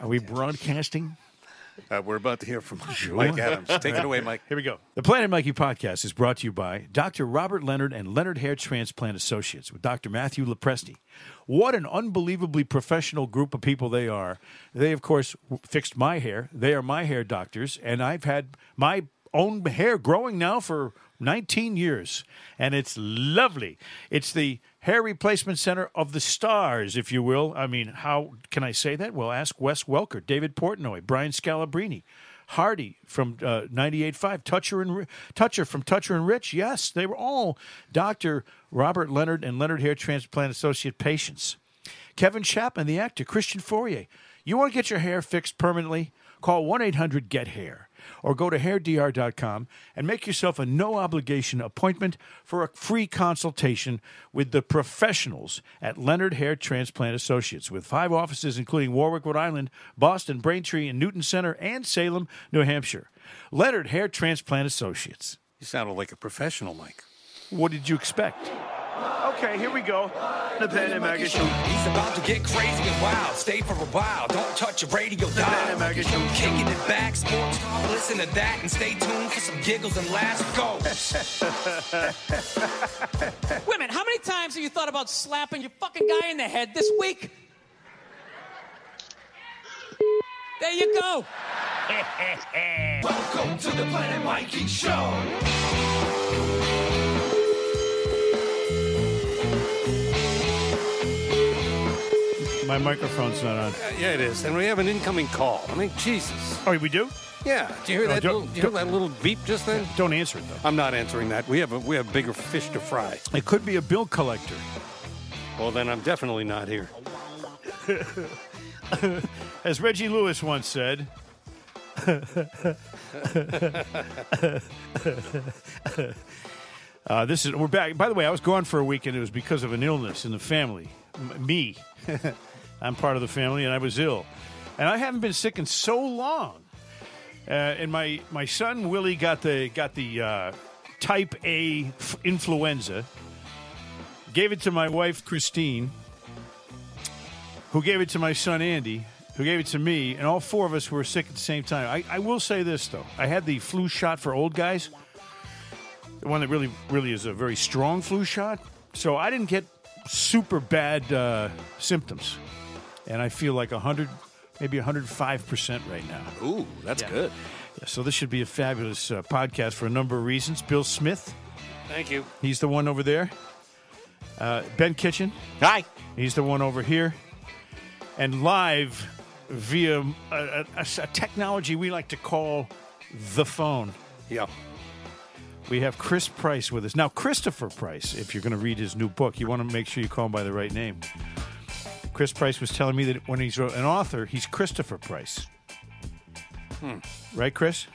Are we broadcasting? Uh, we're about to hear from Mike Adams. Take it away, Mike. Here we go. The Planet Mikey podcast is brought to you by Dr. Robert Leonard and Leonard Hair Transplant Associates with Dr. Matthew Lopresti. What an unbelievably professional group of people they are. They, of course, fixed my hair. They are my hair doctors, and I've had my own hair growing now for 19 years, and it's lovely. It's the hair replacement center of the stars, if you will. I mean, how can I say that? Well, ask Wes Welker, David Portnoy, Brian Scalabrine. Hardy from uh, 98.5, Toucher and Toucher from Toucher and Rich. Yes, they were all Dr. Robert Leonard and Leonard Hair Transplant Associate patients. Kevin Chapman, the actor, Christian Fauria. You want to get your hair fixed permanently? Call 1 800 GET HAIR or go to hairdr.com and make yourself a no obligation appointment for a free consultation with the professionals at Leonard Hair Transplant Associates with five offices including Warwick, Rhode Island, Boston, Braintree, and Newton Center, and Salem, New Hampshire. Leonard Hair Transplant Associates. You sounded like a professional, Mike. What did you expect? Okay, here we go. The Planet Mikey Show. He's about to get crazy and wild. Stay for a while. Don't touch your radio dial. Kicking it back, sports talk. Listen to that and stay tuned for some giggles and laughs. Go. Wait a minute, how many times have you thought about slapping your fucking guy in the head this week? There you go. Welcome to the Planet Mikey Show. My microphone's not on. Uh, yeah, it is. And we have an incoming call. I mean, Jesus. Oh, we do? Yeah. Do you hear No, that? don't- Little, do you hear that little beep just then? Don't answer it, though. I'm not answering that. We have a, we have bigger fish to fry. It could be a bill collector. Well, then I'm definitely not here. As Reggie Lewis once said, uh, this is we're back. By the way, I was gone for a week, and it was because of an illness in the family. M- me, I'm part of the family, and I was ill, and I haven't been sick in so long. Uh, and my my son Willie got the got the uh, type A f- influenza. Gave it to my wife Christine who gave it to my son Andy, who gave it to me, and all four of us were sick at the same time. I, I will say this though: I had the flu shot for old guys, the one that really, really is a very strong flu shot. So I didn't get super bad uh, symptoms, and I feel like hundred, maybe hundred five percent right now. Ooh, that's good. Yeah, so this should be a fabulous uh, podcast for a number of reasons. Bill Smith, Thank you. he's the one over there. Uh, ben Kitchen, Hi. He's the one over here. And live via a, a- a- a technology we like to call the phone. Yeah. We have Chris Price with us. Now, Christopher Price, if you're going to read his new book, you want to make sure you call him by the right name. Chris Price was telling me that when he's an author, he's Christopher Price. Right, Chris?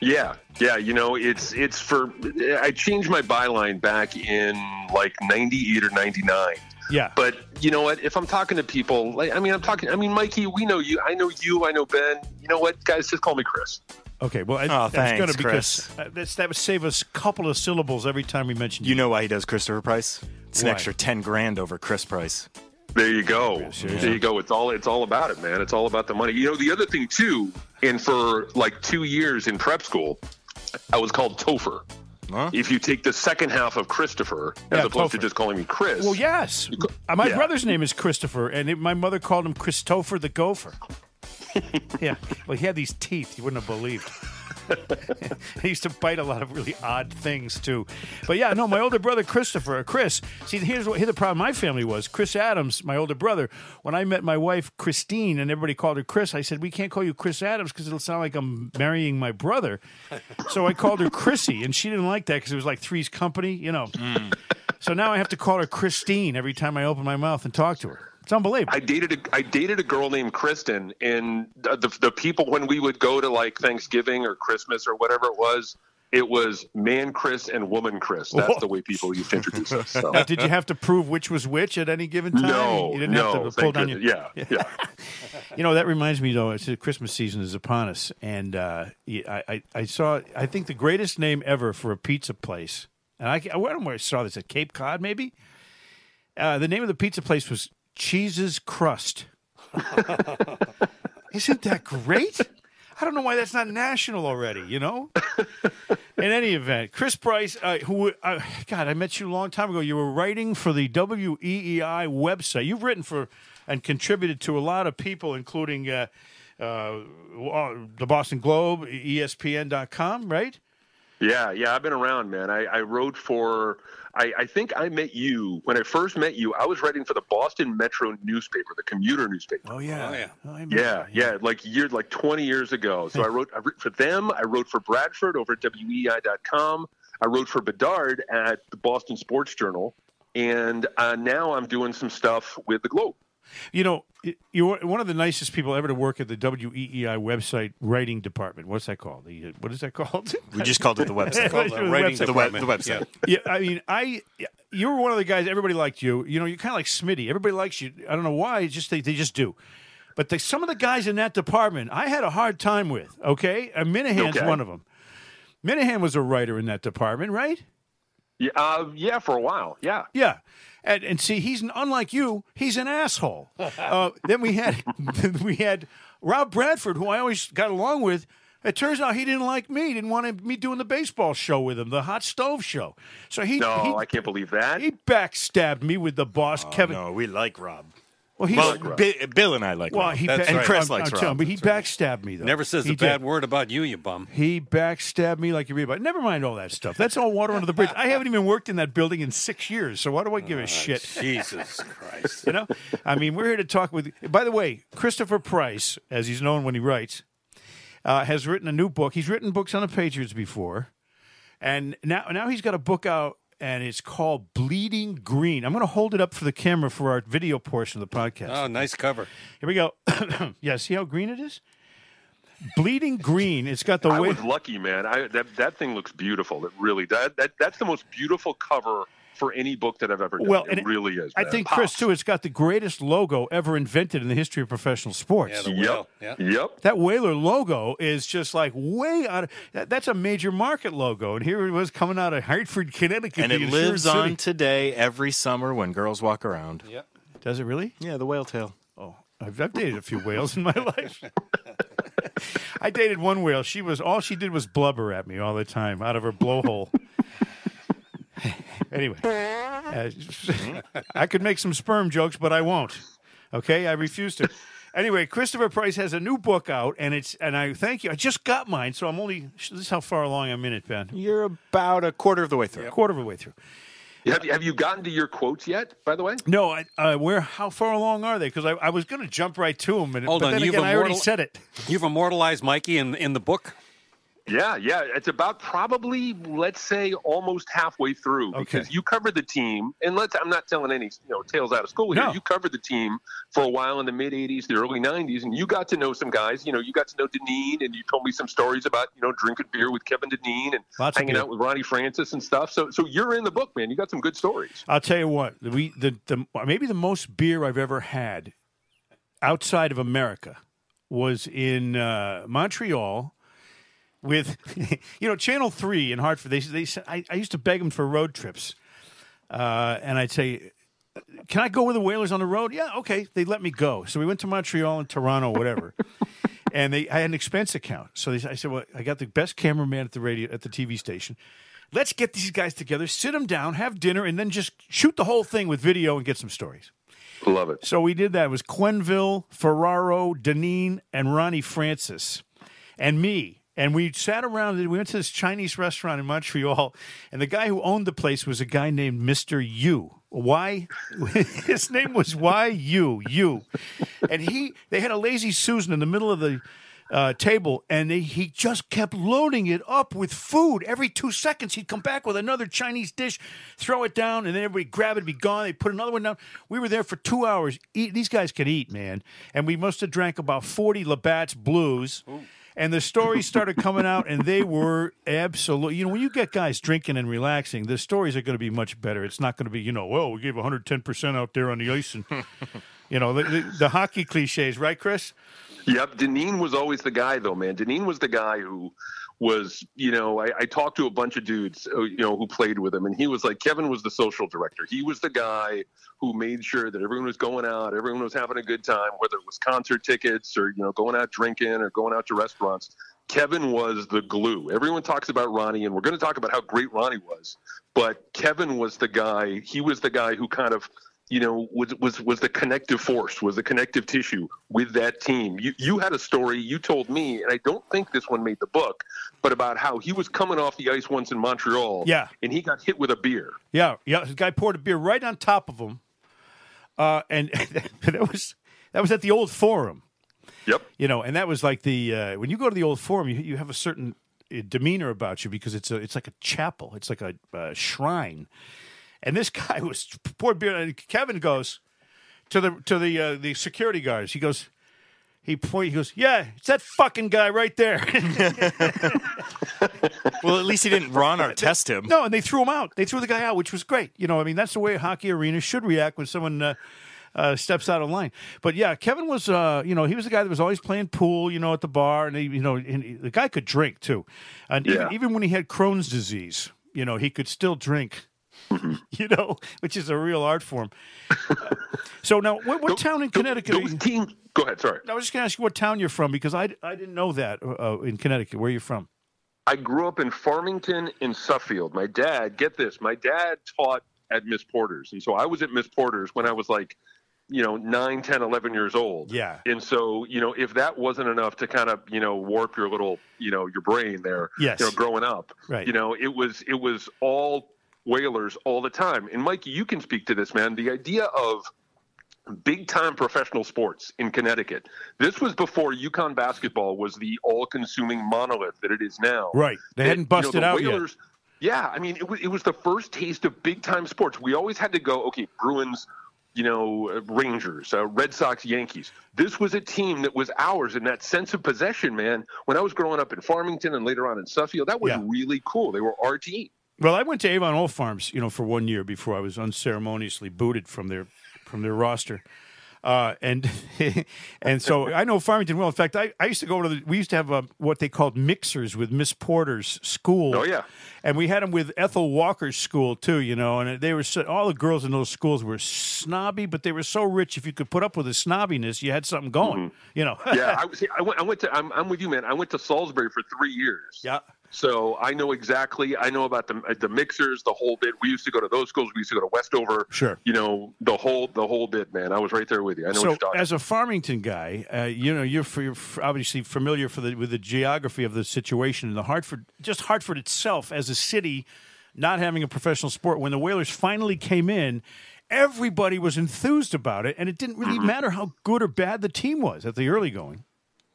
Yeah, yeah. You know, it's it's for. I changed my byline back in like '98 or '99. Yeah. But you know what? If I'm talking to people, like I mean, I'm talking. I mean, Mikey, we know you. I know you. I know Ben. You know what, guys? Just call me Chris. Okay, well, I, Oh, that's gonna thanks, because uh, that's, that would save us a couple of syllables every time we mention You you. know why he does Christopher Price? It's an extra ten grand over Chris Price. There you go. There you go. It's all it's all about it, man. It's all about the money. You know, the other thing too, and for like two years in prep school, I was called Topher. Huh? If you take the second half of Christopher, as Yeah, opposed to Topher. just calling me Chris. Well, yes. Uh, My Yeah. brother's name is Christopher, and it, my mother called him Christopher the Gopher. yeah. Well, he had these teeth you wouldn't have believed. He used to bite a lot of really odd things too. But yeah, no, my older brother Christopher, uh, Chris. See, here's what here's the problem. My family was Chris Adams, my older brother. When I met my wife Christine, and everybody called her Chris, I said we can't call you Chris Adams because it'll sound like I'm marrying my brother. So I called her Chrissy, and she didn't like that because it was like Three's Company, you know. So now I have to call her Christine every time I open my mouth and talk to her. It's unbelievable. I dated a I dated a girl named Kristen, and the, the the people when we would go to like Thanksgiving or Christmas or whatever it was, it was man Chris and woman Chris. That's Whoa. the way people used to introduce us. So. Now, did you have to prove which was which at any given time? No, you didn't no, have to pull down your. yeah, yeah. You know that reminds me though. It's the Christmas season is upon us, and uh, I, I I saw I think the greatest name ever for a pizza place, and I I don't know where I saw this at Cape Cod maybe. Uh, the name of the pizza place was Cheese's Crust. Isn't that great? I don't know why that's not national already. You know. In any event, Chris Price, uh, who uh, God, I met you a long time ago. You were writing for the WEEI website. You've written for and contributed to a lot of people, including uh, uh, the Boston Globe, ESPN.com, right? Yeah, yeah, I've been around, man. I, I wrote for. I, I think I met you when I first met you. I was writing for the Boston Metro newspaper, the commuter newspaper. Oh yeah, Oh, yeah. I remember Yeah, that, yeah, like year, like twenty years ago. So I wrote, I wrote for them. I wrote for Bradford over at WEEI.com. I wrote for Bedard at the Boston Sports Journal, and uh, now I'm doing some stuff with the Globe. You know, you're one of the nicest people ever to work at the WEEI website writing department. What's that called? The, uh, what is that called? We just called it the website. Called the writing website. the, web, the website. yeah, I mean, I you were one of the guys. Everybody liked you. You know, you're kind of like Smitty. Everybody likes you. I don't know why. It's just they, they just do. But the, some of the guys in that department, I had a hard time with. Okay, and Minihane's Okay. one of them. Minihane was a writer in that department, right? Yeah, uh, yeah, for a while. Yeah. Yeah. And, and see, he's an, unlike you. He's an asshole. Uh, then we had we had Rob Bradford, who I always got along with. It turns out he didn't like me. Didn't want me doing the baseball show with him, the hot stove show. So he No, he, I can't believe that. he backstabbed me with the boss, Kevin. No, we like Rob. Well, he Well, Bi- Bill and I like well, Rob. he That's ba- and right. Chris I'm- likes I'm Rob. but he backstabbed me though. Never says he a bad did. word about you, you bum. He backstabbed me like you read about. Never mind all that stuff. That's all water under the bridge. I haven't even worked in that building in six years, so why do I give a shit? Jesus Christ. You know, I mean, we're here to talk with. By the way, Christopher Price, as he's known when he writes, uh, has written a new book. He's written books on the Patriots before, and now now he's got a book out, and it's called Bleeding Green. I'm going to hold it up for the camera for our video portion of the podcast. Oh, nice cover. Here we go. yeah, see how green it is? Bleeding green. It's got the I way. was lucky, man. I, that that thing looks beautiful. It really does. That that's the most beautiful cover for any book that I've ever done. Well, it really is. I man. think Chris too. It's got the greatest logo ever invented in the history of professional sports. Yeah, the Yep. whale. Yep. That Whaler logo is just like way out of that, that's a major market logo. And here it was coming out of Hartford, Connecticut. and the it lives city. on today every summer when girls walk around. Yep. Does it really? Yeah, the whale tail. Oh, I've, I've dated a few whales in my life. I dated one whale. She was all she did was blubber at me all the time out of her blowhole. anyway, uh, I could make some sperm jokes, but I won't. Okay, I refuse to. Anyway, Christopher Price has a new book out, and it's and I thank you. I just got mine, so I'm only. This is how far along I'm in it, Ben. You're about a quarter of the way through. A quarter of a way through. Have you, have you gotten to your quotes yet? By the way. No, I, uh, where? How far along are they? Because I, I was going to jump right to them, and Hold but on, then you've again, I already said it. You've immortalized Mikey in in the book. Yeah, yeah. It's about probably let's say almost halfway through because Okay. you covered the team, and let's. I'm not telling any you know tales out of school here. No. You covered the team for a while in the mid '80s, the early '90s, and you got to know some guys. You know, you got to know Dineen, and you told me some stories about you know drinking beer with Kevin Dineen and Lots hanging out with Ronnie Francis and stuff. So, so you're in the book, man. You got some good stories. I'll tell you what. We the, the maybe the most beer I've ever had outside of America was in uh, Montreal with you know Channel Three in Hartford. They they said I, I used to beg them for road trips, uh, and I'd say. Can I go with the Whalers on the road? Yeah, okay. They let me go. So we went to Montreal and Toronto, whatever. and they, I had an expense account. So they, I said, "Well, I got the best cameraman at the radio at the TV station. Let's get these guys together, sit them down, have dinner, and then just shoot the whole thing with video and get some stories." Love it. So we did that. It was Quenneville, Ferraro, Dineen, and Ronnie Francis, and me. And we sat around. We went to this Chinese restaurant in Montreal, and the guy who owned the place was a guy named Mister Yu. Why? His name was Y U U, and he. They had a lazy Susan in the middle of the uh, table, and they, he just kept loading it up with food. Every two seconds, he'd come back with another Chinese dish, throw it down, and then everybody grab it, be gone. They put another one down. We were there for two hours. Eat, these guys could eat, man. And we must have drank about 40 Labatt's Blues. And the stories started coming out, and they were absolute. You know, when you get guys drinking and relaxing, the stories are going to be much better. It's not going to be, you know, well, we gave 110% out there on the ice. And, you know, the, the, the hockey cliches, right, Chris? Yep, Dineen was always the guy, though, man. Dineen was the guy who was, you know, I, I talked to a bunch of dudes, uh, you know, who played with him, and he was like, Kevin was the social director. He was the guy who made sure that everyone was going out, everyone was having a good time, whether it was concert tickets or you know going out drinking or going out to restaurants. Kevin was the glue. Everyone talks about Ronnie, and we're going to talk about how great Ronnie was. But Kevin was the guy. He was the guy who kind of, you know, was was was the connective force, was the connective tissue with that team. You you had a story you told me, and I don't think this one made the book, but about how he was coming off the ice once in Montreal. Yeah. and he got hit with a beer. Yeah, yeah. The guy poured a beer right on top of him, uh, and that was that was at the old Forum. Yep. You know, and that was like the uh, when you go to the old Forum, you, you have a certain uh, demeanor about you because it's a it's like a chapel, it's like a uh, shrine, and this guy was poured beer. And Kevin goes to the to the uh, the security guards. He goes. He point. He goes, "Yeah, it's that fucking guy right there." Well, at least he didn't run or test him. No, and they threw him out. They threw the guy out, which was great. You know, I mean, that's the way a hockey arena should react when someone uh, uh, steps out of line. But yeah, Kevin was, uh, you know, he was the guy that was always playing pool, you know, at the bar, and he, you know, and he- the guy could drink too, and Yeah. even, even when he had Crohn's disease, you know, he could still drink. You know, which is a real art form. so now, what, what town in Connecticut? Those teams. Go ahead. Sorry. I was just going to ask you what town you're from because I, I didn't know that uh, in Connecticut. Where are you from? I grew up in Farmington in Suffield. My dad, get this, my dad taught at Miss Porter's. And so I was at Miss Porter's when I was like, you know, 9, 10, 11 years old. Yeah. And so, you know, if that wasn't enough to kind of, you know, warp your little, you know, your brain there, Yes. you know, growing up, Right. you know, it was, it was all whalers all the time. And Mikey, you can speak to this, man. The idea of big time professional sports in Connecticut. This was before UConn basketball was the all consuming monolith that it is now. Right. They hadn't you know, busted the out yet. Yeah, I mean, it was, it was the first taste of big time sports. We always had to go, okay, Bruins, you know, uh, Rangers, uh, Red Sox, Yankees. This was a team that was ours, and that sense of possession, man. When I was growing up in Farmington and later on in Suffield, that was Yeah. really cool. They were our team. Well, I went to Avon Old Farms, you know, for one year before I was unceremoniously booted from their from their roster. Uh, and and so I know Farmington well. In fact, I, I used to go to the. We used to have uh what they called mixers with Miss Porter's school. Oh, yeah. and we had them with Ethel Walker's school too. You know, and they were so, all the girls in those schools were snobby, but they were so rich. If you could put up with the snobbiness, you had something going. You know. Mm-hmm. yeah, I, see, I went. I went to. I'm, I'm with you, man. I went to Salisbury for three years. yeah. So I know exactly. I know about the the mixers, the whole bit. We used to go to those schools. We used to go to Westover. Sure. You know the whole the whole bit, man. I was right there with you. I know what So, you're talking. as a Farmington guy, uh, you know you're, f- you're obviously familiar for the, with the geography of the situation in the Hartford, just Hartford itself as a city, not having a professional sport. When the Whalers finally came in, everybody was enthused about it, and it didn't really matter how good or bad the team was at the early going.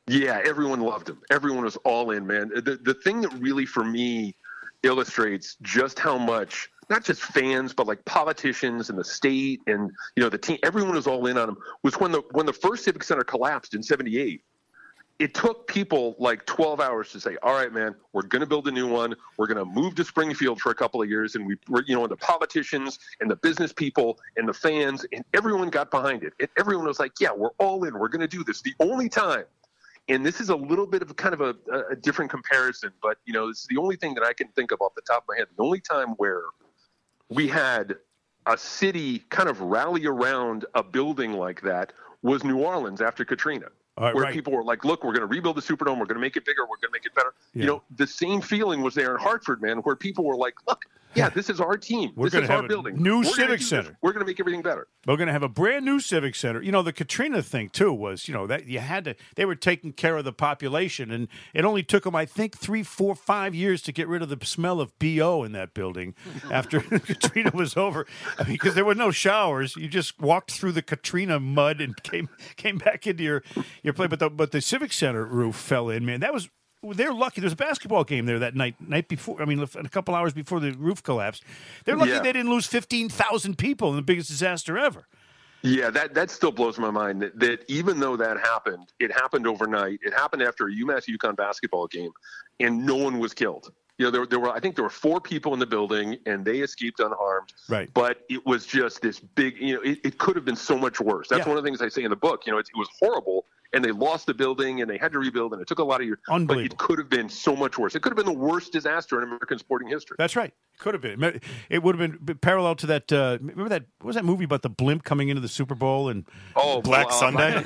Yeah, everyone loved him. Everyone was all in, man. The the thing that really for me illustrates just how much not just fans but like politicians and the state and you know the team everyone was all in on him was when the when the first Civic Center collapsed in 78. It took people like 12 hours to say, "All right, man, we're going to build a new one. We're going to move to Springfield for a couple of years." And we, we're, you know, and the politicians and the business people and the fans and everyone got behind it. And everyone was like, "Yeah, we're all in. We're going to do this." The only time and this is a little bit of kind of a, a different comparison, but you know, this is the only thing that I can think of off the top of my head. The only time where we had a city kind of rally around a building like that was New Orleans after Katrina. Right, where right. people were like, "Look, we're going to rebuild the Superdome. We're going to make it bigger. We're going to make it better." Yeah. You know, the same feeling was there in Hartford, man, where people were like, "Look, yeah, this is our team. We're this is have our a building. new We're civic do this. center." We're going to make everything better." We're going to have a brand new civic center. You know, the Katrina thing too was, you know, that you had to. They were taking care of the population, and it only took them, I think, three, four, five years to get rid of the smell of bo in that building after Katrina was over, I mean, because there were no showers. You just walked through the Katrina mud and came came back into your your place. But the but the civic center roof fell in. Man, that was. They're lucky. There's a basketball game there that night. Night before, I mean, a couple hours before the roof collapsed. They're lucky Yeah. they didn't lose fifteen thousand people in the biggest disaster ever. Yeah, that that still blows my mind. That, that even though that happened, it happened overnight. It happened after a UMass UConn basketball game, and no one was killed. You know, there, there were I think there were four people in the building, and they escaped unharmed. Right. But it was just this big. You know, it, it could have been so much worse. That's Yeah. one of the things I say in the book. You know, it, it was horrible, and they lost the building and they had to rebuild and it took a lot of years. But Unbelievable. it could have been so much worse. It could have been the worst disaster in American sporting history. That's right. Could have been. It would have been parallel to that. Uh, remember that? What was that movie about the blimp coming into the Super Bowl and Oh, Black uh, Sunday?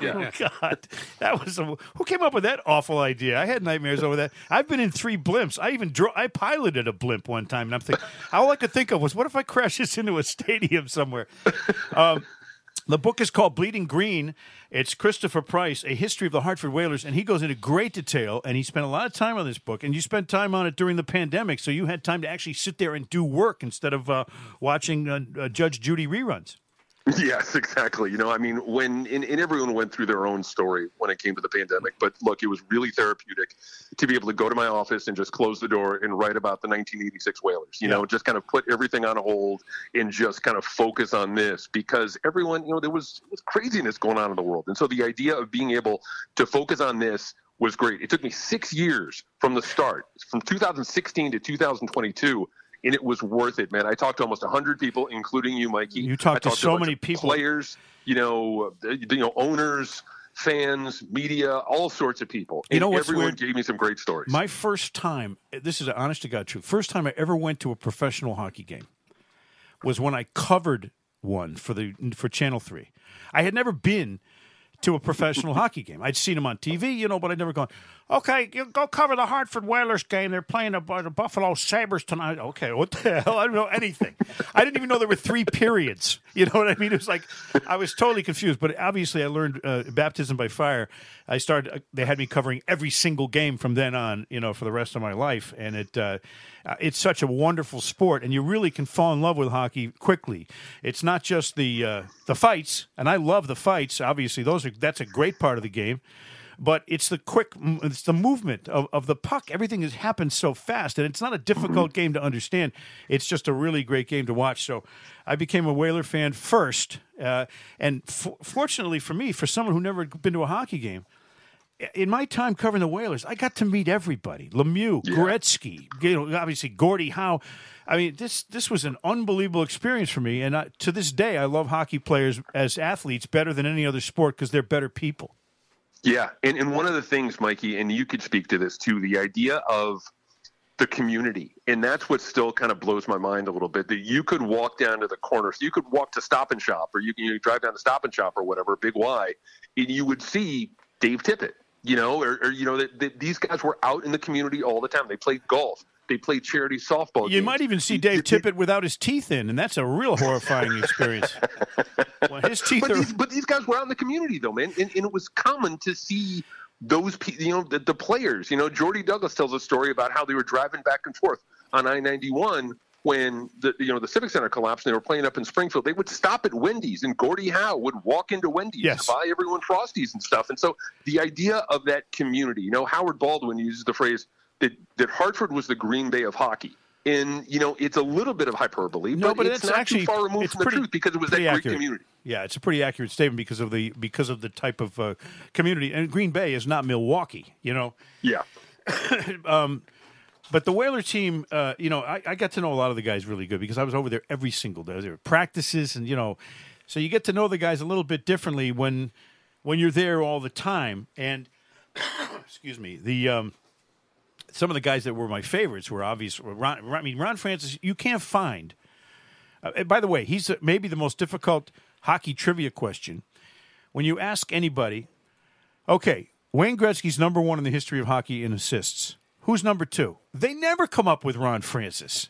yeah. Oh God, that was a, who came up with that awful idea. I had nightmares over that. I've been in three blimps. I even dro- I piloted a blimp one time, and I'm thinking all I could think of was, what if I crash this into a stadium somewhere? Um, the book is called Bleeding Green. It's Christopher Price, A History of the Hartford Whalers, and he goes into great detail. And he spent a lot of time on this book. And you spent time on it during the pandemic, so you had time to actually sit there and do work instead of uh, watching uh, uh, Judge Judy reruns. Yes, exactly. You know, I mean, when and, and everyone went through their own story when it came to the pandemic, but look, it was really therapeutic to be able to go to my office and just close the door and write about the 1986 Whalers. You Yeah. know, just kind of put everything on hold and just kind of focus on this because everyone, you know, there was, there was craziness going on in the world, and so the idea of being able to focus on this was great. It took me six years from the start, from 2016 to 2022. And it was worth it, man. I talked to almost 100 people, including you, Mikey. You talked I to so bunch many people. players, you know, uh, you know, owners, fans, media, all sorts of people. You know what's everyone weird? gave me some great stories. My first time, this is an honest to God truth, first time I ever went to a professional hockey game was when I covered one for the for Channel 3. I had never been to a professional hockey game. I'd seen them on TV, you know, but I'd never gone, okay, you go cover the Hartford Whalers game. They're playing the, the Buffalo Sabres tonight. Okay, what the hell? I don't know anything. I didn't even know there were three periods. You know what I mean? It was like, I was totally confused, but obviously I learned uh, baptism by fire. I started, uh, they had me covering every single game from then on, you know, for the rest of my life. And it, uh, uh, it's such a wonderful sport, and you really can fall in love with hockey quickly. It's not just the uh, the fights, and I love the fights. Obviously, those are that's a great part of the game. But it's the quick, it's the movement of, of the puck. Everything has happened so fast, and it's not a difficult game to understand. It's just a really great game to watch. So, I became a Whaler fan first, uh, and f- fortunately for me, for someone who never had been to a hockey game, in my time covering the Whalers, I got to meet everybody: Lemieux, Gretzky, you know, obviously Gordie Howe. I mean, this this was an unbelievable experience for me, and I, to this day, I love hockey players as athletes better than any other sport because they're better people. Yeah, and, and one of the things, Mikey, and you could speak to this too, the idea of the community, and that's what still kind of blows my mind a little bit. That you could walk down to the corner, so you could walk to Stop and Shop, or you can you drive down to Stop and Shop or whatever, Big Y, and you would see Dave Tippett, you know, or, or you know that, that these guys were out in the community all the time. They played golf, they played charity softball. You games. might even see Dave Tippett without his teeth in, and that's a real horrifying experience. well, his teeth but are. these, but these guys were out in the community though, man, and, and it was common to see those you know the, the players. You know, Jordy Douglas tells a story about how they were driving back and forth on I ninety one when the you know the Civic Center collapsed and they were playing up in Springfield. They would stop at Wendy's, and Gordie Howe would walk into Wendy's Yes. buy everyone frosties and stuff. And so the idea of that community, you know, Howard Baldwin uses the phrase that that Hartford was the Green Bay of hockey. And you know, it's a little bit of hyperbole, No, but, but it's, it's not actually- too far removed from the truth because it was that pretty great accurate. community. Yeah, it's a pretty accurate statement because of the because of the type of uh, community. And Green Bay is not Milwaukee, you know. Yeah. But the Whaler team, uh, you know, I, I got to know a lot of the guys really good because I was over there every single day. There were practices, and you know, so you get to know the guys a little bit differently when when you're there all the time. And excuse me, the um, some of the guys that were my favorites were obvious. Ron, I mean, Ron Francis, you can't find. Uh, by the way, he's uh, maybe the most difficult hockey trivia question. When you ask anybody, okay, Wayne Gretzky's number one in the history of hockey in assists. Who's number two? They never come up with Ron Francis.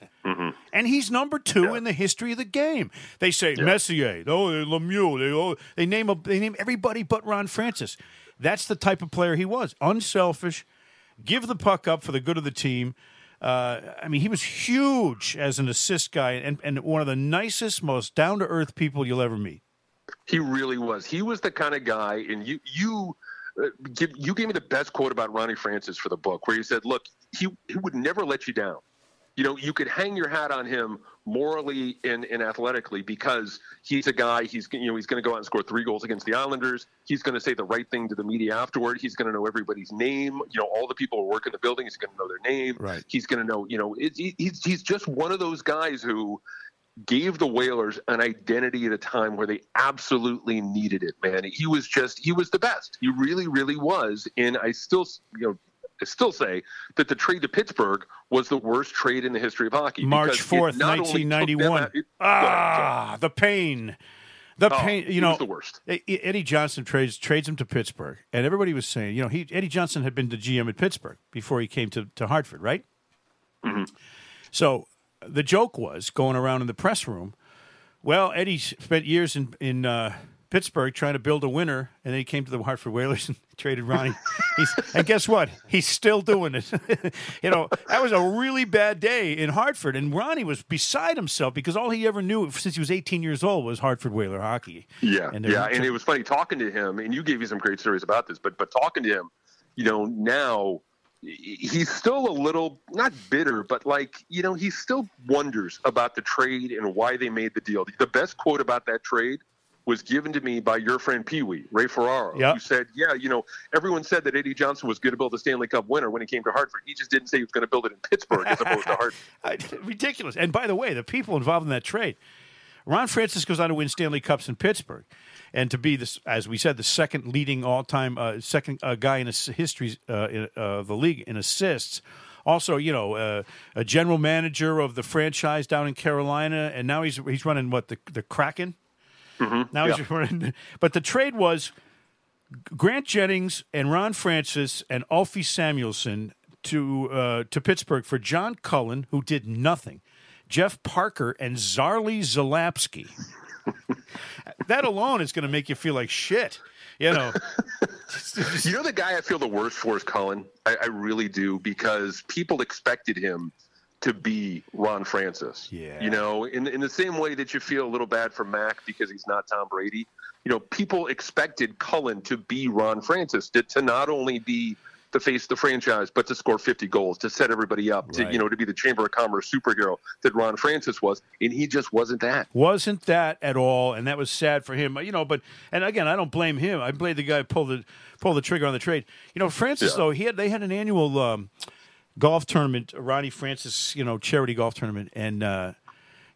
And he's number two in the history of the game. They say Messier, oh Lemieux, they oh, they name a, they name everybody but Ron Francis. That's the type of player he was. Unselfish, give the puck up for the good of the team. Uh, I mean, he was huge as an assist guy, and, and one of the nicest, most down to earth people you'll ever meet. He really was. He was the kind of guy, and you you uh, give, you gave me the best quote about Ronnie Francis for the book, where he said, "Look, he he would never let you down. You know, you could hang your hat on him morally and, and athletically because he's a guy. He's you know he's going to go out and score three goals against the Islanders. He's going to say the right thing to the media afterward. He's going to know everybody's name. You know, all the people who work in the building. He's going to know their name. Right. He's going to know. You know, it, he- he's he's just one of those guys who." gave the Whalers an identity at a time where they absolutely needed it, man. He was just he was the best. He really, really was. And I still you know still say that the trade to Pittsburgh was the worst trade in the history of hockey. March fourth, not only took them nineteen ninety one. out- it- go ahead, sorry. Ah, the pain. The Oh, pain. You know, the worst. Eddie Johnson trades trades him to Pittsburgh, and everybody was saying, you know, he Eddie Johnson had been the GM at Pittsburgh before he came to, to Hartford, right? Mm-hmm. So the joke was going around in the press room. Well, Eddie spent years in in uh, Pittsburgh trying to build a winner, and then he came to the Hartford Whalers and traded Ronnie. He's, and guess what? He's still doing it. you know, that was a really bad day in Hartford, and Ronnie was beside himself because all he ever knew since he was 18 years old was Hartford Whaler hockey. Yeah, And yeah, and it was funny talking to him, and you gave me some great stories about this, but but talking to him, you know, now he's still a little not bitter, but like you know, he still wonders about the trade and why they made the deal. The best quote about that trade was given to me by your friend Pee Wee Ray Ferraro, Yep. who said, "Yeah, you know, everyone said that Eddie Johnson was going to build a Stanley Cup winner when he came to Hartford. He just didn't say he was going to build it in Pittsburgh as opposed to Hartford." Ridiculous. And by the way, the people involved in that trade, Ron Francis goes on to win Stanley Cups in Pittsburgh, and to be this, as we said, the second leading all-time, uh, second uh, guy in his history uh, in, uh, of the league in assists. Also, you know, uh, a general manager of the franchise down in Carolina, and now he's he's running what the the Kraken. Now he's running, but the trade was Grant Jennings and Ron Francis and Alfie Samuelsson to uh, to Pittsburgh for John Cullen, who did nothing. Jeff Parker and Zarley Zalapski. that alone is going to make you feel like shit. You know, You know the guy I feel the worst for is Cullen. I, I really do because people expected him to be Ron Francis. Yeah. You know, in in the same way that you feel a little bad for Mac because he's not Tom Brady. You know, people expected Cullen to be Ron Francis, to, to not only be the face of the franchise, but to score 50 goals, to set everybody up, to you know, to be the Chamber of Commerce superhero that Ron Francis was, and he just wasn't that. wasn't that at all, and that was sad for him. You know, but and again, I don't blame him. I blame the guy who pulled the pulled the trigger on the trade. You know, Francis Yeah. though he had they had an annual um, golf tournament, Ronnie Francis, you know, charity golf tournament, and uh,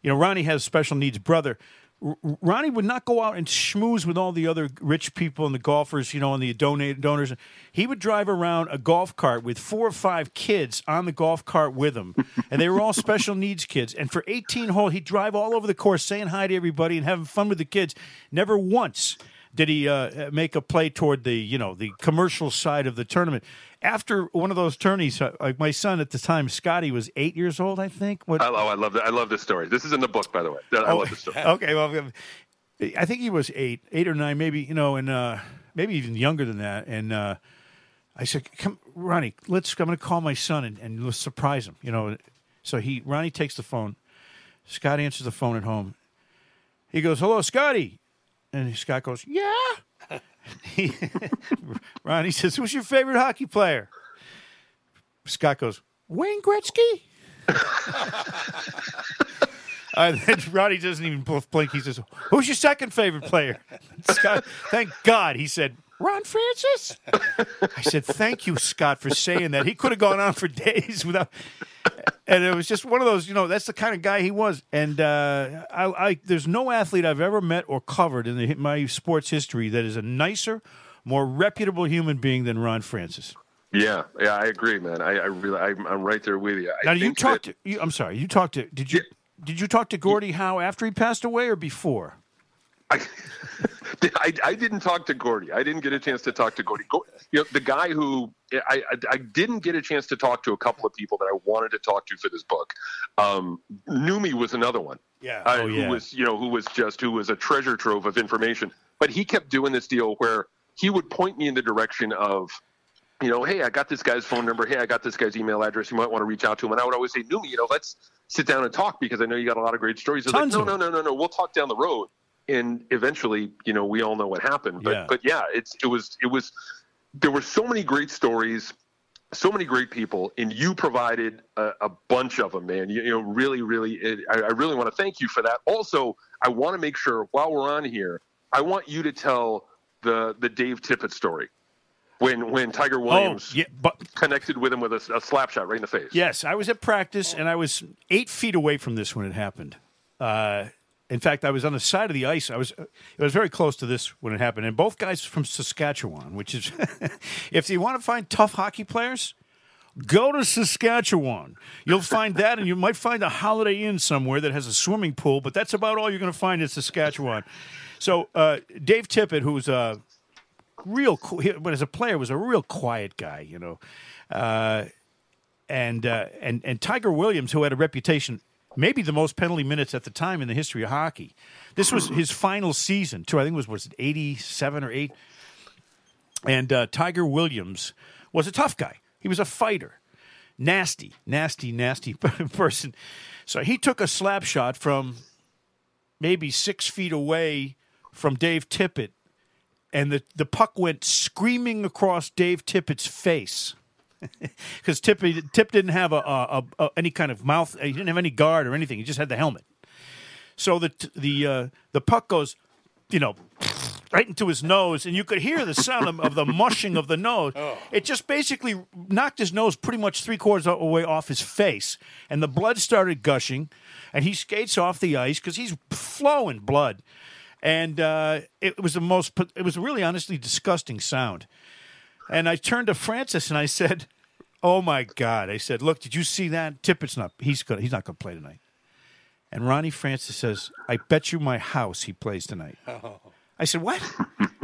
you know Ronnie has a special needs brother. R- Ronnie would not go out and schmooze with all the other rich people and the golfers, you know, and the donate donors. He would drive around a golf cart with four or five kids on the golf cart with him, and they were all special needs kids. And for 18 holes, he'd drive all over the course, saying hi to everybody and having fun with the kids. Never once did he uh, make a play toward the, you know, the commercial side of the tournament. After one of those tourneys, uh, like my son at the time, Scotty was eight years old, I think. What, oh, I love that. I love this story. This is in the book, by the way. I love this story. okay, well, I think he was eight, eight or nine, maybe you know, and uh, maybe even younger than that. And uh, I said, "Come, Ronnie, let's. I'm going to call my son and, and let's surprise him." You know, so he Ronnie takes the phone. Scott answers the phone at home. He goes, "Hello, Scotty," and Scott goes, "Yeah." Ronnie says, "Who's your favorite hockey player?" Scott goes, "Wayne Gretzky." Uh, then Ronnie doesn't even bl- blink. He says, "Who's your second favorite player?" Scott, thank God, he said, "Ron Francis." I said, "Thank you, Scott, for saying that." He could have gone on for days without. And it was just one of those, you know, that's the kind of guy he was. And uh, I, I, there's no athlete I've ever met or covered in the, my sports history that is a nicer, more reputable human being than Ron Francis. Yeah, yeah, I agree, man. I, I really, I'm, I'm right there with you. I Now, you talked. that- To, you, I'm sorry. You talked to. Did you? Did you talk to Gordie Howe after he passed away or before? I, I, I didn't talk to Gordy. I didn't get a chance to talk to Gordy. Go, you know, the guy who I, I, I didn't get a chance to talk to a couple of people that I wanted to talk to for this book. Um, Numi was another one. Yeah. uh, Oh, yeah. Who was you know who was just who was a treasure trove of information. But he kept doing this deal where he would point me in the direction of. You know, hey, I got this guy's phone number. Hey, I got this guy's email address. You might want to reach out to him. And I would always say, Numi, you know, let's sit down and talk because I know you got a lot of great stories. Like, no, no, no, no, no. We'll talk down the road and eventually, you know, we all know what happened. But Yeah. but yeah, it's it was it was there were so many great stories, so many great people, and you provided a, a bunch of them, man. You, you know, really, really, it, I, I really want to thank you for that. Also, I want to make sure while we're on here, I want you to tell the the Dave Tippett story when when Tiger Williams Oh, yeah, but connected with him with a, a slap shot right in the face. yes, I was at practice and I was eight feet away from this when it happened. Uh, in fact, I was on the side of the ice. I was it was very close to this when it happened, and both guys from Saskatchewan, which is if you want to find tough hockey players, go to Saskatchewan. You'll find that, and you might find a Holiday Inn somewhere that has a swimming pool, but that's about all you're going to find in Saskatchewan. So uh, Dave Tippett, who's a real, cool, but as a player was a real quiet guy, you know, uh, and uh, and and Tiger Williams, who had a reputation, maybe the most penalty minutes at the time in the history of hockey. This was his final season too. I think it was was it eighty seven or eight. And uh, Tiger Williams was a tough guy. He was a fighter, nasty, nasty, nasty person. So he took a slap shot from maybe six feet away from Dave Tippett, and the, the puck went screaming across Dave Tippett's face. Because Tip, Tip didn't have a, a, a, any kind of mouth, he didn't have any guard or anything. He just had the helmet. So the the uh, the puck goes, you know, right into his nose, and you could hear the sound of, of the mushing of the nose. It just basically knocked his nose pretty much three quarters of the way off his face, and the blood started gushing, and he skates off the ice because he's flowing blood, and uh, it was the most. It was a really honestly disgusting sound. And I turned to Francis and I said, "Oh my God!" I said, "Look, did you see that? Tippett's not. He's gonna. He's not going to play tonight." And Ronnie Francis says, "I bet you my house he plays tonight." Oh. I said, "What?"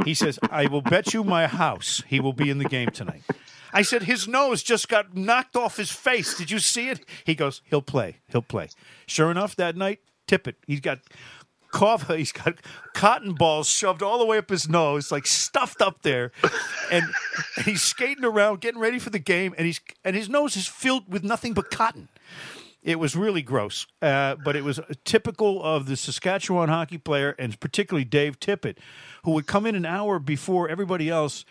He says, "I will bet you my house he will be in the game tonight." I said, "His nose just got knocked off his face. Did you see it?" He goes, "He'll play. He'll play." Sure enough, that night, Tippett, he's got cough. He's got cotton balls shoved all the way up his nose, like stuffed up there, and, he's skating around, getting ready for the game, and he's and his nose is filled with nothing but cotton. It was really gross, uh, but it was typical of the Saskatchewan hockey player, and particularly Dave Tippett, who would come in an hour before everybody else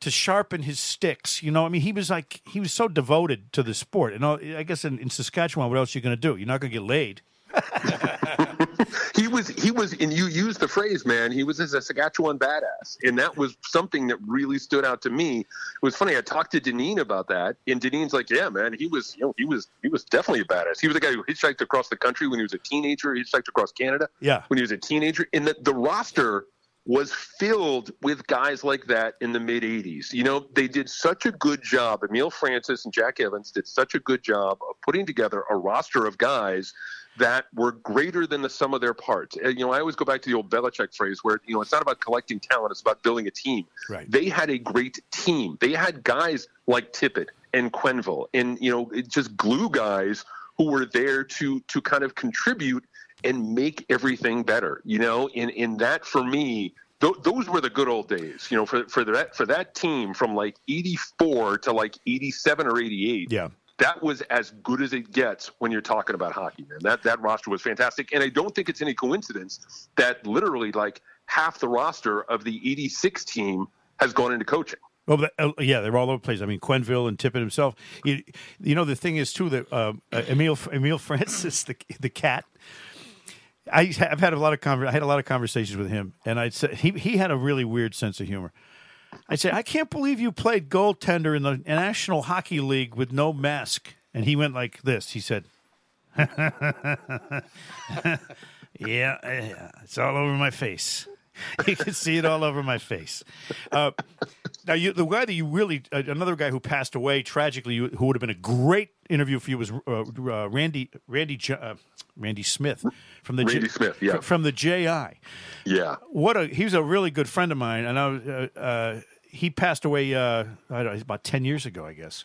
to sharpen his sticks. You know, I mean, he was like he was so devoted to the sport. And I guess in, in Saskatchewan, what else are you going to do? You're not going to get laid. He was he was and you used the phrase, man. He was a Saskatchewan badass, and that was something that really stood out to me. It was funny. I talked to Dineen about that, and Dineen's like, "Yeah, man, he was you know he was he was definitely a badass. He was a guy who hitchhiked across the country when he was a teenager. He hitchhiked across Canada, Yeah. when he was a teenager, and the, the roster was filled with guys like that in the mid 80s. You know, they did such a good job. Emile Francis and Jack Evans did such a good job of putting together a roster of guys that were greater than the sum of their parts. And, you know, I always go back to the old Belichick phrase where, you know, it's not about collecting talent, it's about building a team. Right. They had a great team. They had guys like Tippett and Quenneville and, you know, it just glue guys who were there to to kind of contribute and make everything better. You know, and in that for me, th- those were the good old days. You know, for for that for that team from like '84 to like '87 or '88. Yeah. That was as good as it gets when you're talking about hockey, man. That that roster was fantastic, and I don't think it's any coincidence that literally like half the roster of the '86 team has gone into coaching. Uh, yeah, they're all over the place. I mean, Quenneville and Tippett himself. You, you know, the thing is too that uh, uh, Emile Emile Francis, the the cat. I have had a lot of conver- I had a lot of conversations with him, and I said he he had a really weird sense of humor. I said, I can't believe you played goaltender in the National Hockey League with no mask, and he went like this. He said, "Yeah, yeah, it's all over my face." you can see it all over my face. Uh, now, you, the guy that you really, uh, another guy who passed away tragically, who who would have been a great interview for you was uh, uh, Randy Randy uh, Randy Smith from the Randy Smith, yeah. from the JI. Yeah. What a he was a really good friend of mine, and I was, uh, uh, he passed away uh, I don't know, about ten years ago, I guess.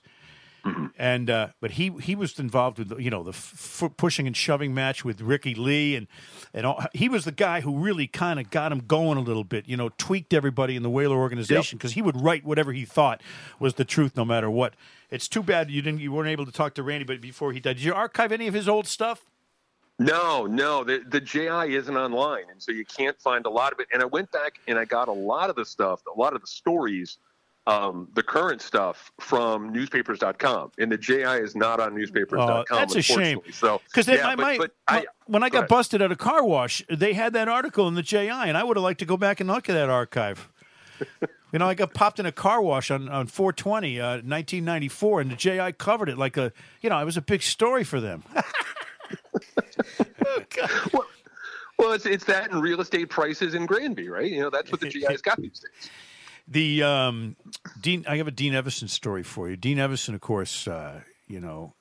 And uh, but he he was involved with the, you know the f- pushing and shoving match with Ricky Ley and and all, he was the guy who really kind of got him going a little bit. You know, tweaked everybody in the Whaler organization because he would write whatever he thought was the truth, no matter what. It's too bad you didn't you weren't able to talk to Randy, but before he died, did you archive any of his old stuff? No, no, the the JI isn't online, and so you can't find a lot of it. And I went back and I got a lot of the stuff, a lot of the stories, um, the current stuff from newspapers.com, and the JI is not on newspapers.com. Oh, that's a shame. So Because yeah, my, but, my, but my- I, when I go got busted at a car wash, they had that article in the JI, and I would have liked to go back and look at that archive. you know, I got popped in a car wash on, on 420, uh, 1994, and the JI covered it like a, you know, it was a big story for them. Well, Well, it's it's that and real estate prices in Granby, right? You know, that's what the GI's got these days. The um, Dean, I have a Dean Evason story for you. Dean Evason, of course, uh, you know,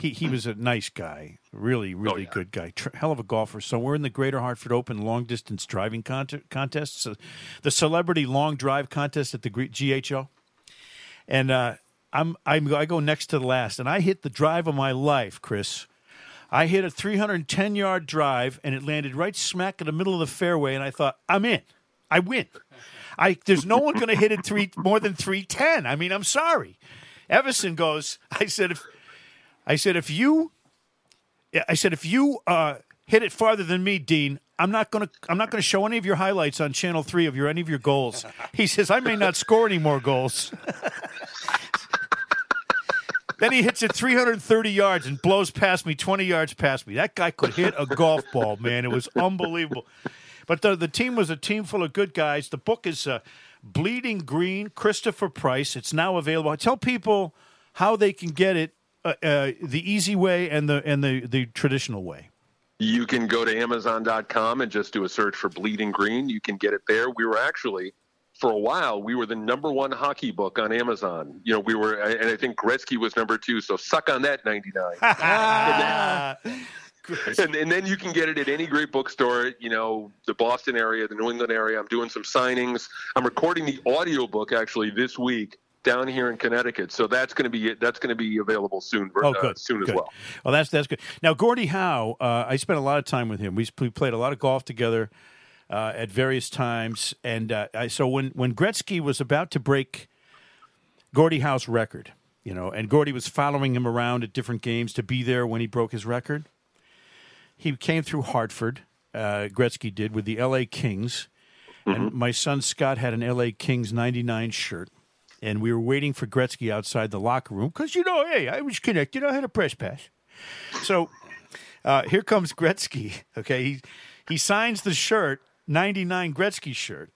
he he was a nice guy, really, really yeah. good guy, Tr- hell of a golfer. So we're in the Greater Hartford Open long distance driving cont- contest, so the celebrity long drive contest at the GHO, and uh, I'm, I'm I go next to the last, and I hit the drive of my life, Chris. I hit a 310 yard drive, and it landed right smack in the middle of the fairway, and I thought, I'm in, I win. I there's no one going to hit it three more than 310. I mean, I'm sorry. Evason goes. I said if I said if you I said if you uh, hit it farther than me, Dean, I'm not gonna I'm not gonna show any of your highlights on Channel Three of your any of your goals. He says I may not score any more goals. Then he hits it 330 yards and blows past me, 20 yards past me. That guy could hit a golf ball, man. It was unbelievable. But the the team was a team full of good guys. The book is uh, Bleeding Green, Christopher Price. It's now available. I tell people how they can get it uh, uh, the easy way and the and the, the traditional way. You can go to Amazon.com and just do a search for Bleeding Green. You can get it there. We were actually, for a while, we were the number one hockey book on Amazon. You know, we were, and I think Gretzky was number two. So suck on that, 99. and, and then you can get it at any great bookstore, you know, the Boston area, the New England area. I'm doing some signings. I'm recording the audiobook actually this week down here in Connecticut. So that's going to be that's going to be available soon Oh, uh, good. soon good. as well. Well, that's that's good. Now, Gordie Howe, uh, I spent a lot of time with him. We, we played a lot of golf together uh, at various times, and uh, I, so when when Gretzky was about to break Gordie Howe's record, you know, and Gordie was following him around at different games to be there when he broke his record. He came through Hartford. Uh, Gretzky did with the L.A. Kings, and my son Scott had an L.A. Kings '99 shirt and we were waiting for Gretzky outside the locker room because you know, hey, I was connected. I had a press pass. So uh, here comes Gretzky. Okay, he he signs the shirt, ninety nine Gretzky shirt,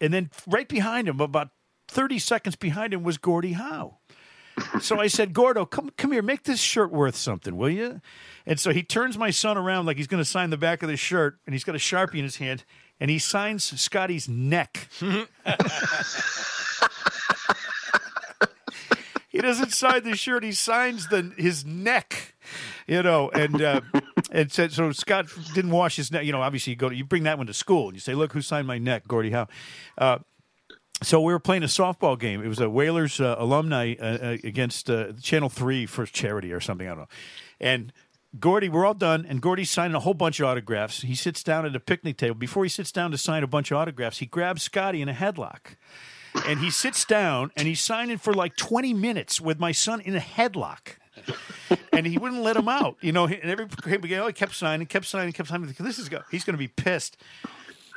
and then right behind him, about thirty seconds behind him, was Gordie Howe. So I said, Gordo, come come here, make this shirt worth something, will you? And so he turns my son around like he's going to sign the back of the shirt, and he's got a sharpie in his hand, and he signs Scotty's neck. he doesn't sign the shirt; he signs the his neck. You know, and uh, and said so. Scott didn't wash his neck. You know, obviously you go to, you bring that one to school and you say, "Look who signed my neck, Gordie Howe." Uh, so we were playing a softball game. It was a Whalers uh, alumni uh, uh, against uh, Channel Three for charity or something. I don't know. And Gordie, we're all done, and Gordie's signing a whole bunch of autographs. He sits down at a picnic table. Before he sits down to sign a bunch of autographs, he grabs Scotty in a headlock. And he sits down and he's signing for like 20 minutes with my son in a headlock. and he wouldn't let him out, you know. And every oh, he kept signing, kept signing, kept signing. This is go. He's going to be pissed.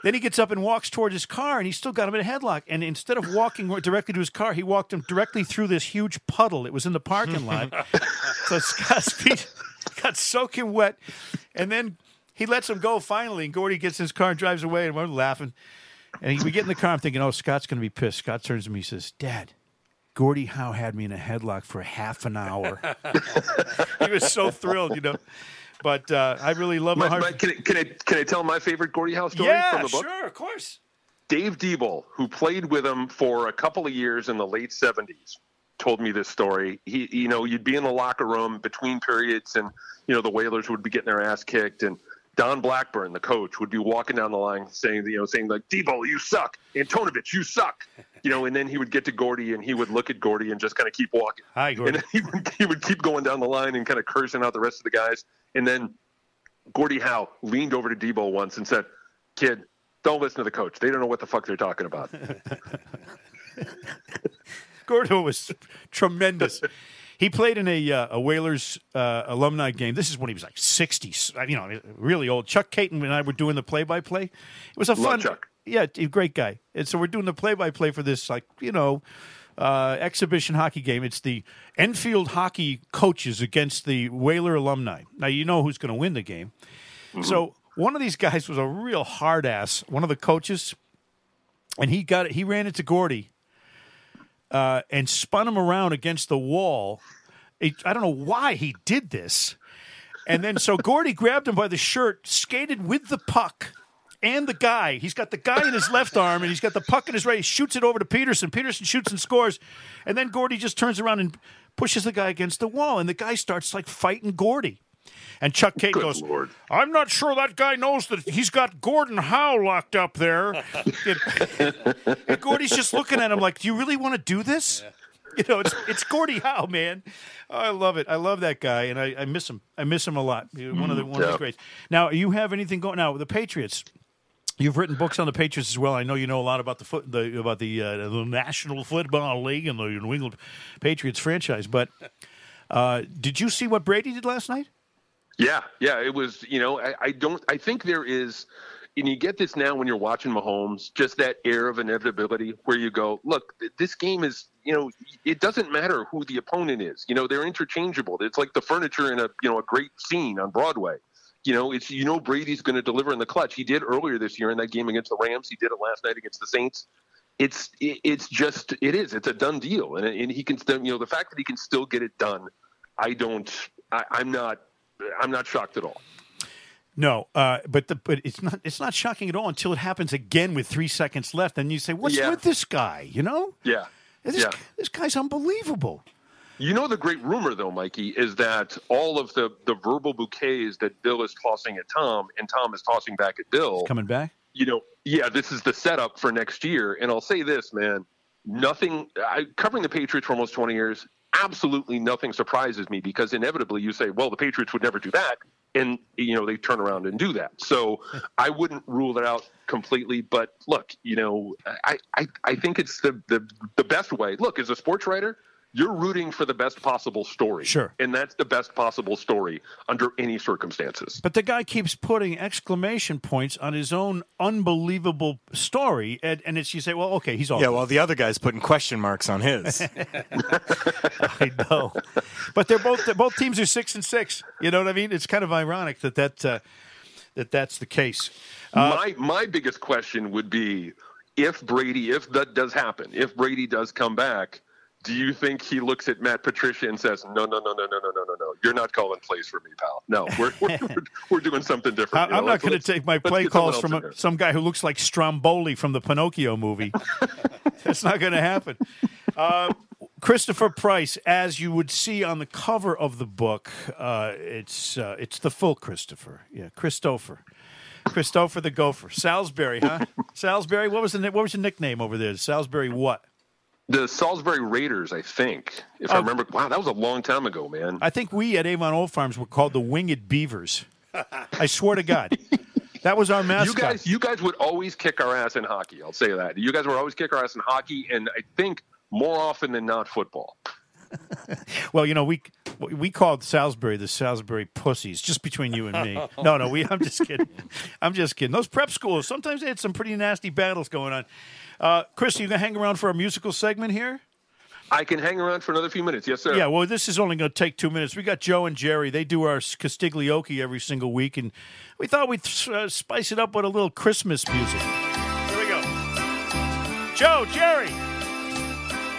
Then he gets up and walks towards his car, and he's still got him in a headlock. And instead of walking directly to his car, he walked him directly through this huge puddle It was in the parking lot. so Scott's feet got soaking wet, and then he lets him go finally. And Gordie gets in his car and drives away, and we're laughing. And we get in the car. I'm thinking, oh, Scott's going to be pissed. Scott turns to me, and says, "Dad." Gordie Howe had me in a headlock for half an hour. he was so thrilled, you know. But uh, I really love My, my, can, I, can, I, can I tell my favorite Gordie Howe story Yeah, from the book? sure, of course. Dave Debol, who played with him for a couple of years in the late 70s, told me this story. He, you know, you'd be in the locker room between periods, and you know the Whalers would be getting their ass kicked, and Don Blackburn, the coach, would be walking down the line saying, you know, saying like, Debol, you suck, Antonovich, you suck, you know, and then he would get to Gordie and he would look at Gordie and just kind of keep walking. Hi, Gordie. And he would, he would keep going down the line and kind of cursing out the rest of the guys, and then Gordie Howe leaned over to Debol once and said, "Kid, don't listen to the coach. They don't know what the fuck they're talking about." Gordo was tremendous. He played in a uh, a Whalers uh, alumni game. This is when he was like sixty, you know, really old. Chuck Kaiton and I were doing the play by play. It was a fun, Chuck. yeah, great guy. And so we're doing the play by play for this, like you know, uh, exhibition hockey game. It's the Enfield hockey coaches against the Whaler alumni. Now you know who's going to win the game. So one of these guys was a real hard ass. One of the coaches, and he got it. he ran into Gordie uh, and spun him around against the wall. It, I don't know why he did this, And then so Gordie grabbed him by the shirt, skated with the puck and the guy. He's got the guy in his left arm and he's got the puck in his right. He shoots it over to Peterson. Peterson shoots and scores. And then Gordie just turns around and pushes the guy against the wall. And the guy starts like fighting Gordie. And Chuck Kate Good goes, Lord. I'm not sure that guy knows that he's got Gordon Howe locked up there. and Gordie's just looking at him like, Do you really want to do this? You know, it's it's Gordie Howe, man. Oh, I love it. I love that guy, and I, I miss him. I miss him a lot. One of the one of the greats. Now, you have anything going now? The Patriots. You've written books on the Patriots as well. I know you know a lot about the foot, the about the uh, the National Football League and the New England Patriots franchise. But uh, did you see what Brady did last night? Yeah, yeah, it was. You know, I, I don't. I think there is, and you get this now when you're watching Mahomes, just that air of inevitability where you go, look, this game is. You know, it doesn't matter who the opponent is. You know, they're interchangeable. It's like the furniture in a you know a great scene on Broadway. You know, it's you know Brady's going to deliver in the clutch. He did earlier this year in that game against the Rams. He did it last night against the Saints. It's it's just it is. It's a done deal, and and he can still you know the fact that he can still get it done. I don't. I, I'm not. I'm not shocked at all. No, uh, but the, but it's not it's not shocking at all until it happens again with three seconds left, and you say, "What's Yeah. with this guy?" You know, Yeah. this yeah. this guy's unbelievable. You know the great rumor though, Mikey, is that all of the the verbal bouquets that Bill is tossing at Tom and Tom is tossing back at Bill. Coming back, You know, yeah, this is the setup for next year. And I'll say this, man, nothing. I covering the Patriots for almost 20 years. Absolutely nothing surprises me because inevitably you say, well, the Patriots would never do that. And, you know, they turn around and do that. So I wouldn't rule it out completely. But look, you know, I, I, I think it's the, the, the best way. Look, as a sports writer, you're rooting for the best possible story. Sure. And that's the best possible story under any circumstances. but the guy keeps putting exclamation points on his own unbelievable story, and, and it's you say, "Well, okay, he's all Yeah, well, the other guy's putting question marks on his. I know, but they're both they're, both teams are six and six. You know what I mean? It's kind of ironic that that uh, that that's the case. my my biggest question would be if Brady, if that does happen, if Brady does come back, do you think he looks at Matt Patricia and says, "No, no, no, no, no, no, no, no, no, you're not calling plays for me, pal. No, we're we're, we're, we're doing something I, different." you I'm not going to take my play calls from a, some guy who looks like Stromboli from the Pinocchio movie. That's not going to happen. Uh, Christopher Price, as you would see on the cover of the book, uh, it's uh, it's the full Christopher. Yeah, Christopher. Christopher the Gopher. Salisbury, huh? Salisbury. What was the what was your nickname over there? Salisbury what? The Salisbury Raiders, I think, if Oh. I remember. Wow, that was a long time ago, man. I think we at Avon Old Farms were called the Winged Beavers. I swear to God. That was our mascot. You guys, you guys would always kick our ass in hockey. I'll say that. You guys would always kick our ass in hockey, and I think more often than not football. Well, you know, we we called Salisbury the Salisbury pussies, just between you and me. No, no, we. I'm just kidding. I'm just kidding. Those prep schools sometimes they had some pretty nasty battles going on. Uh, Chris, you gonna hang around for our musical segment here? I can hang around for another few minutes. Yes, sir. Yeah. Well, this is only going to take two minutes. We got Joe and Jerry. They do our Castiglioki every single week, and we thought we'd uh, spice it up with a little Christmas music. Here we go. Joe, Jerry.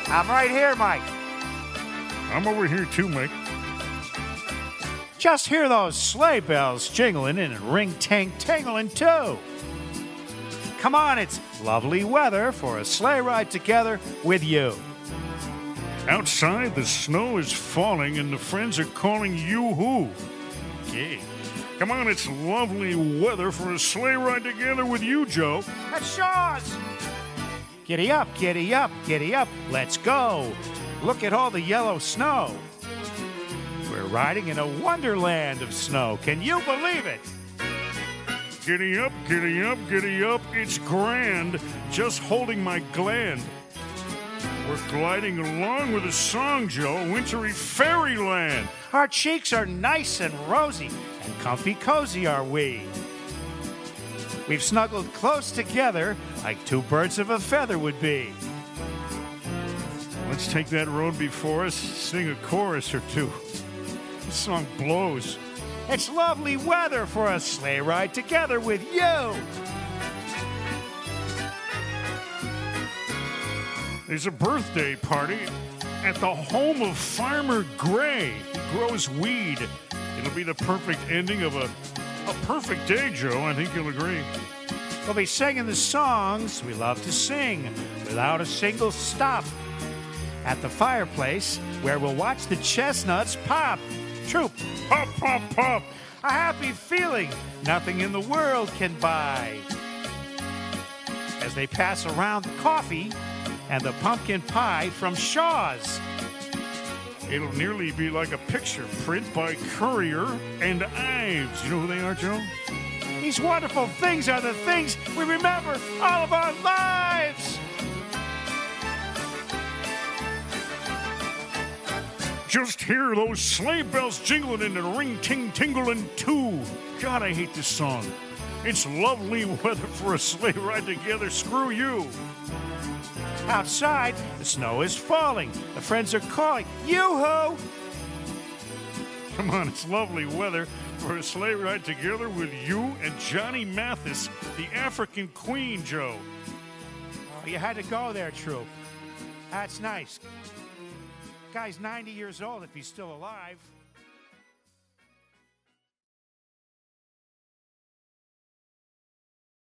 I'm right here, Mike. I'm over here too, Mike. Just hear those sleigh bells jingling and ring tang tangling too. Come on, it's lovely weather for a sleigh ride together with you. Outside, the snow is falling and the friends are calling you who? Okay. Come on, it's lovely weather for a sleigh ride together with you, Joe. That's Shaw's. Giddy up, giddy up, giddy up, let's go. Look at all the yellow snow. We're riding in a wonderland of snow. Can you believe it? Giddy up, giddy up, giddy up. It's grand. Just holding my gland. We're gliding along with a song, Joe. Wintry fairyland. Our cheeks are nice and rosy, and comfy cozy are we. We've snuggled close together like two birds of a feather would be. Let's take that road before us, sing a chorus or two. This song blows. It's lovely weather for a sleigh ride together with you. There's a birthday party at the home of Farmer Gray. He grows weed It'll be the perfect ending of a, a perfect day, Joe. I think you'll agree. We'll be singing the songs we love to sing without a single stop. At the fireplace, where we'll watch the chestnuts pop. Troop, Pop, pop, pop. a happy feeling nothing in the world can buy. As they pass around the coffee and the pumpkin pie from Shaw's. It'll nearly be like a picture print by Currier and Ives. You know who they are, Joe? These wonderful things are the things we remember all of our lives. Just hear those sleigh bells jingling and the ring ting tingling too. God, I hate this song. It's lovely weather for a sleigh ride together. Screw you. Outside, the snow is falling. The friends are calling. Yoo-hoo! Come on, it's lovely weather for a sleigh ride together with you and Johnny Mathis, the African Queen, Joe. Oh, you had to go there, Troop. That's nice. Guy's 90 years old if he's still alive.